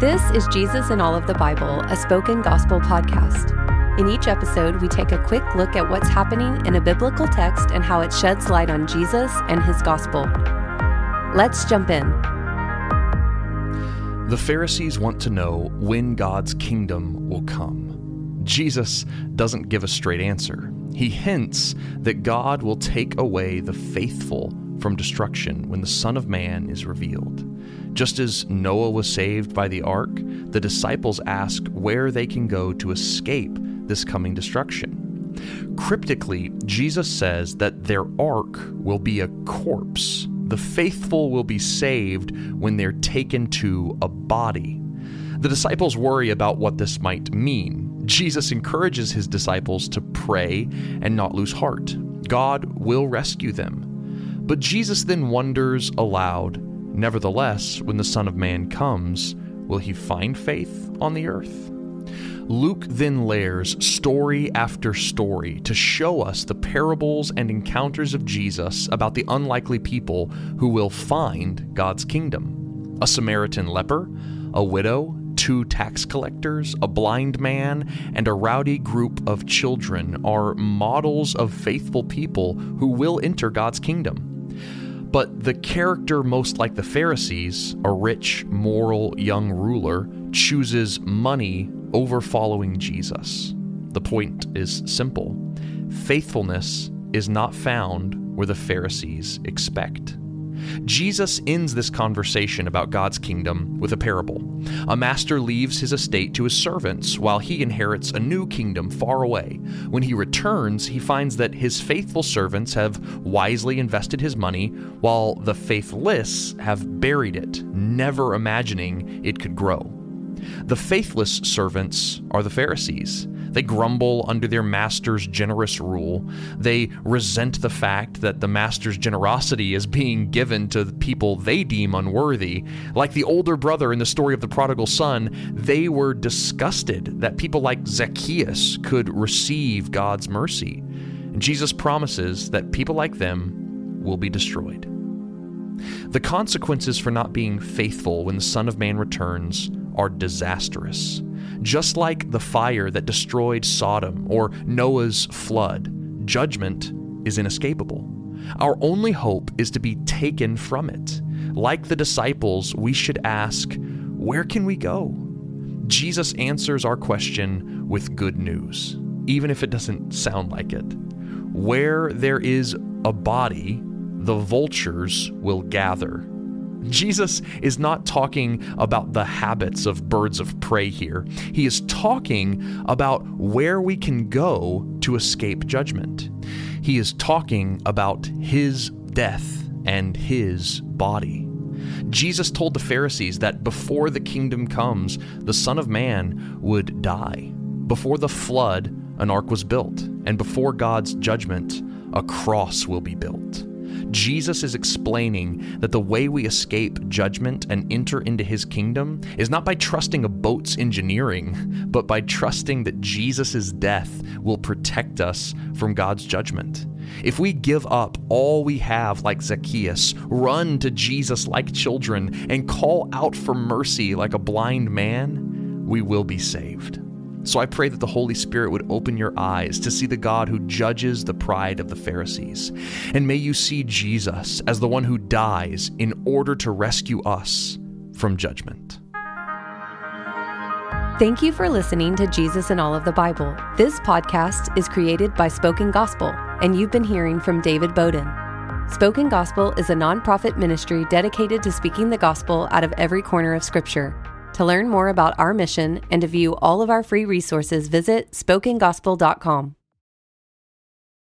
This is Jesus in All of the Bible, a spoken gospel podcast. In each episode, we take a quick look at what's happening in a biblical text and how it sheds light on Jesus and his gospel. Let's jump in. The Pharisees want to know when God's kingdom will come. Jesus doesn't give a straight answer. He hints that God will take away the faithful from destruction when the Son of Man is revealed. Just as Noah was saved by the ark, the disciples ask where they can go to escape this coming destruction. Cryptically, Jesus says that their ark will be a corpse. The faithful will be saved when they're taken to a body. The disciples worry about what this might mean. Jesus encourages his disciples to pray and not lose heart. God will rescue them. But Jesus then wonders aloud Nevertheless, when the Son of Man comes, will he find faith on the earth? Luke then layers story after story to show us the parables and encounters of Jesus about the unlikely people who will find God's kingdom. A Samaritan leper, a widow, two tax collectors, a blind man, and a rowdy group of children are models of faithful people who will enter God's kingdom. But the character most like the Pharisees, a rich, moral young ruler, chooses money over following Jesus. The point is simple faithfulness is not found where the Pharisees expect. Jesus ends this conversation about God's kingdom with a parable. A master leaves his estate to his servants while he inherits a new kingdom far away. When he returns, he finds that his faithful servants have wisely invested his money, while the faithless have buried it, never imagining it could grow. The faithless servants are the Pharisees. They grumble under their master's generous rule. They resent the fact that the master's generosity is being given to the people they deem unworthy. Like the older brother in the story of the prodigal son, they were disgusted that people like Zacchaeus could receive God's mercy. And Jesus promises that people like them will be destroyed. The consequences for not being faithful when the Son of Man returns are disastrous. Just like the fire that destroyed Sodom or Noah's flood, judgment is inescapable. Our only hope is to be taken from it. Like the disciples, we should ask, Where can we go? Jesus answers our question with good news, even if it doesn't sound like it. Where there is a body, the vultures will gather. Jesus is not talking about the habits of birds of prey here. He is talking about where we can go to escape judgment. He is talking about his death and his body. Jesus told the Pharisees that before the kingdom comes, the Son of Man would die. Before the flood, an ark was built, and before God's judgment, a cross will be built. Jesus is explaining that the way we escape judgment and enter into his kingdom is not by trusting a boat's engineering, but by trusting that Jesus' death will protect us from God's judgment. If we give up all we have like Zacchaeus, run to Jesus like children, and call out for mercy like a blind man, we will be saved. So I pray that the Holy Spirit would open your eyes to see the God who judges the pride of the Pharisees. And may you see Jesus as the one who dies in order to rescue us from judgment. Thank you for listening to Jesus in All of the Bible. This podcast is created by Spoken Gospel, and you've been hearing from David Bowden. Spoken Gospel is a nonprofit ministry dedicated to speaking the gospel out of every corner of Scripture. To learn more about our mission and to view all of our free resources, visit spokengospel.com.